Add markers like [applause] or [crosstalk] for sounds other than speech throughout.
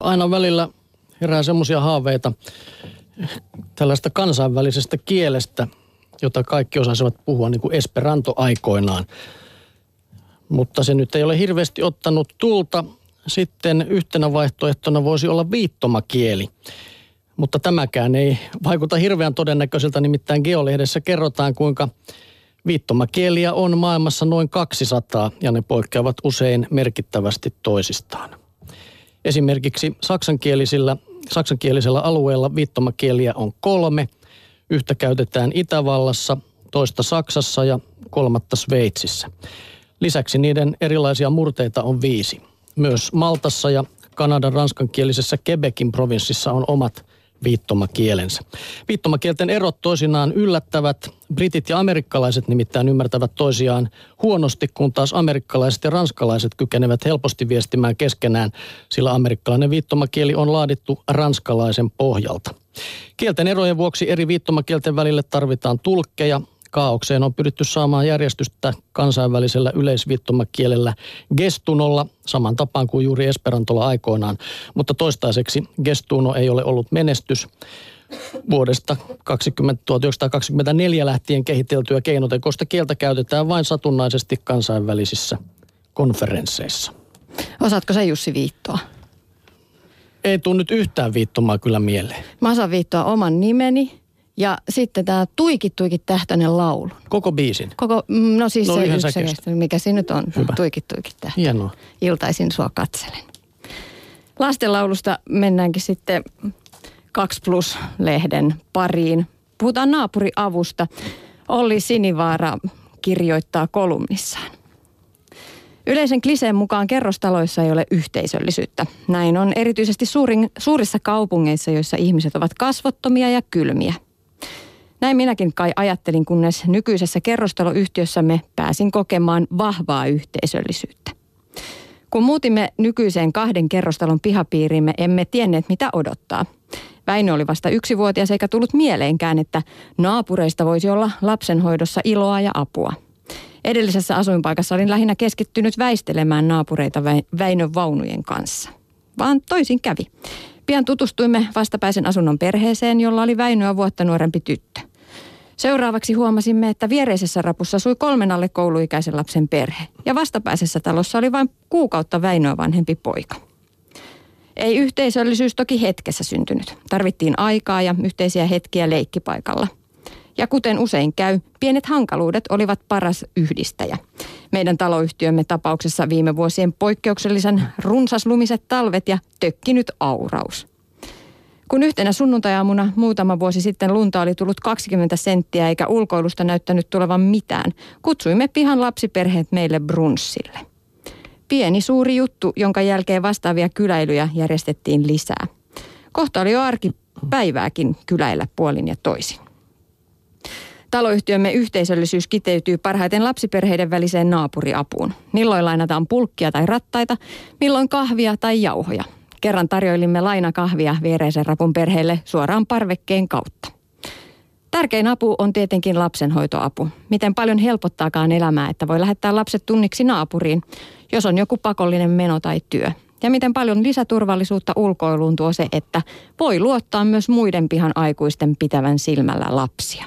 Aina välillä herää semmoisia haaveita tällaista kansainvälisestä kielestä, jota kaikki osaisivat puhua niin kuin Esperanto aikoinaan. Mutta se nyt ei ole hirveästi ottanut tulta. Sitten yhtenä vaihtoehtona voisi olla viittomakieli. Mutta tämäkään ei vaikuta hirveän todennäköiseltä, nimittäin Geolehdessä kerrotaan, kuinka viittomakieliä on maailmassa noin 200 ja ne poikkeavat usein merkittävästi toisistaan. Esimerkiksi saksankielisillä, saksankielisellä alueella viittomakieliä on kolme. Yhtä käytetään Itävallassa, toista Saksassa ja kolmatta Sveitsissä. Lisäksi niiden erilaisia murteita on viisi. Myös Maltassa ja Kanadan ranskankielisessä Quebecin provinssissa on omat viittomakielensä. Viittomakielten erot toisinaan yllättävät. Britit ja amerikkalaiset nimittäin ymmärtävät toisiaan huonosti, kun taas amerikkalaiset ja ranskalaiset kykenevät helposti viestimään keskenään, sillä amerikkalainen viittomakieli on laadittu ranskalaisen pohjalta. Kielten erojen vuoksi eri viittomakielten välille tarvitaan tulkkeja, Kaaukseen on pyritty saamaan järjestystä kansainvälisellä yleisviittomakielellä gestunolla, saman tapaan kuin juuri Esperantolla aikoinaan. Mutta toistaiseksi gestuno ei ole ollut menestys. Vuodesta 20, 1924 lähtien kehiteltyä keinotekoista kieltä käytetään vain satunnaisesti kansainvälisissä konferensseissa. Osaatko sä Jussi Viittoa? Ei tule nyt yhtään viittomaa kyllä mieleen. Mä osaan Viittoa oman nimeni, ja sitten tämä Tuikit Tuikit tähtöinen laulu. Koko biisin? Koko, mm, no siis no, se yksi mikä siinä nyt on. Hyvä. Tuikit Tuikit tähtöinen. Hienoa. Iltaisin sua katselen. Lastenlaulusta mennäänkin sitten 2 Plus-lehden pariin. Puhutaan naapuriavusta. Olli Sinivaara kirjoittaa kolumnissaan. Yleisen kliseen mukaan kerrostaloissa ei ole yhteisöllisyyttä. Näin on erityisesti suurin, suurissa kaupungeissa, joissa ihmiset ovat kasvottomia ja kylmiä – näin minäkin kai ajattelin, kunnes nykyisessä kerrostaloyhtiössämme pääsin kokemaan vahvaa yhteisöllisyyttä. Kun muutimme nykyiseen kahden kerrostalon pihapiiriimme, emme tienneet mitä odottaa. Väinö oli vasta yksivuotias eikä tullut mieleenkään, että naapureista voisi olla lapsenhoidossa iloa ja apua. Edellisessä asuinpaikassa olin lähinnä keskittynyt väistelemään naapureita Väinön vaunujen kanssa. Vaan toisin kävi. Pian tutustuimme vastapäisen asunnon perheeseen, jolla oli Väinöä vuotta nuorempi tyttö. Seuraavaksi huomasimme, että viereisessä rapussa asui kolmen alle kouluikäisen lapsen perhe. Ja vastapäisessä talossa oli vain kuukautta Väinöä vanhempi poika. Ei yhteisöllisyys toki hetkessä syntynyt. Tarvittiin aikaa ja yhteisiä hetkiä leikkipaikalla. Ja kuten usein käy, pienet hankaluudet olivat paras yhdistäjä. Meidän taloyhtiömme tapauksessa viime vuosien poikkeuksellisen runsaslumiset talvet ja tökkinyt auraus. Kun yhtenä sunnuntajaamuna muutama vuosi sitten lunta oli tullut 20 senttiä eikä ulkoilusta näyttänyt tulevan mitään, kutsuimme pihan lapsiperheet meille brunssille. Pieni suuri juttu, jonka jälkeen vastaavia kyläilyjä järjestettiin lisää. Kohta oli jo arkipäivääkin kyläillä puolin ja toisin. Taloyhtiömme yhteisöllisyys kiteytyy parhaiten lapsiperheiden väliseen naapuriapuun. Milloin lainataan pulkkia tai rattaita, milloin kahvia tai jauhoja – Kerran tarjoilimme lainakahvia viereisen rapun perheelle suoraan parvekkeen kautta. Tärkein apu on tietenkin lapsenhoitoapu. Miten paljon helpottaakaan elämää, että voi lähettää lapset tunniksi naapuriin, jos on joku pakollinen meno tai työ. Ja miten paljon lisäturvallisuutta ulkoiluun tuo se, että voi luottaa myös muiden pihan aikuisten pitävän silmällä lapsia.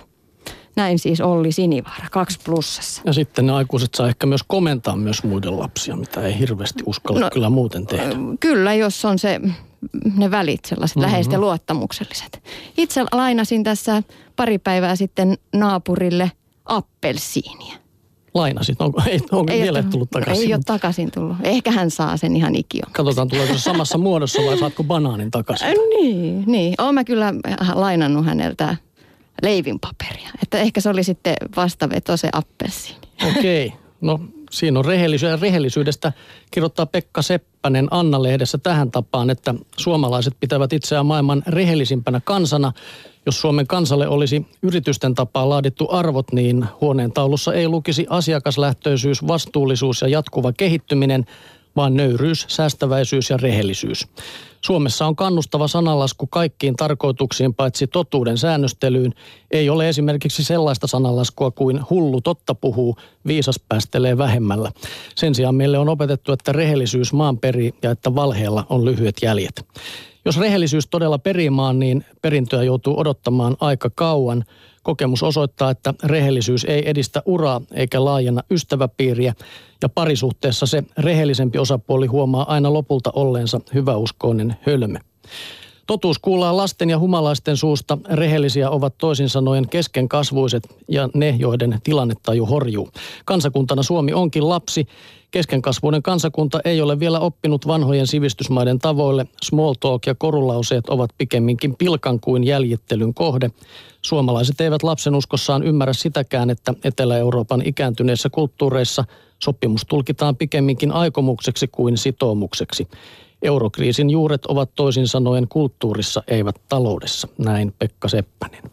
Näin siis Olli Sinivaara, kaksi plussassa. Ja sitten ne aikuiset saa ehkä myös komentaa myös muiden lapsia, mitä ei hirveästi uskalla no, kyllä muuten tehdä. Kyllä, jos on se ne välit, sellaiset mm-hmm. läheiset ja luottamukselliset. Itse lainasin tässä pari päivää sitten naapurille appelsiinia. Lainasit, onko, ei, onko ei vielä ole, tullut takaisin? Ei ole takaisin tullut. Ehkä hän saa sen ihan ikion. Katsotaan, tuleeko se samassa [laughs] muodossa vai saatko banaanin takaisin? Äh, niin, niin. Olen mä kyllä lainannut häneltä leivinpaperia. Että ehkä se oli sitten vastaveto se appelsiini. Okei, okay. no siinä on rehellisyydestä. rehellisyydestä kirjoittaa Pekka Seppänen Anna-lehdessä tähän tapaan, että suomalaiset pitävät itseään maailman rehellisimpänä kansana. Jos Suomen kansalle olisi yritysten tapaa laadittu arvot, niin huoneen taulussa ei lukisi asiakaslähtöisyys, vastuullisuus ja jatkuva kehittyminen, vaan nöyryys, säästäväisyys ja rehellisyys. Suomessa on kannustava sananlasku kaikkiin tarkoituksiin paitsi totuuden säännöstelyyn. Ei ole esimerkiksi sellaista sananlaskua kuin hullu totta puhuu, viisas päästelee vähemmällä. Sen sijaan meille on opetettu, että rehellisyys maan peri ja että valheella on lyhyet jäljet. Jos rehellisyys todella perimaan, niin perintöä joutuu odottamaan aika kauan. Kokemus osoittaa, että rehellisyys ei edistä uraa eikä laajenna ystäväpiiriä ja parisuhteessa se rehellisempi osapuoli huomaa aina lopulta olleensa hyväuskoinen hölmö. Totuus kuullaan lasten ja humalaisten suusta. Rehellisiä ovat toisin sanoen keskenkasvuiset ja ne, joiden tilannetaju horjuu. Kansakuntana Suomi onkin lapsi. Keskenkasvuinen kansakunta ei ole vielä oppinut vanhojen sivistysmaiden tavoille. Small talk ja korulauseet ovat pikemminkin pilkan kuin jäljittelyn kohde. Suomalaiset eivät lapsenuskossaan ymmärrä sitäkään, että Etelä-Euroopan ikääntyneissä kulttuureissa sopimus tulkitaan pikemminkin aikomukseksi kuin sitoumukseksi. Eurokriisin juuret ovat toisin sanoen kulttuurissa, eivät taloudessa, näin Pekka Seppänen.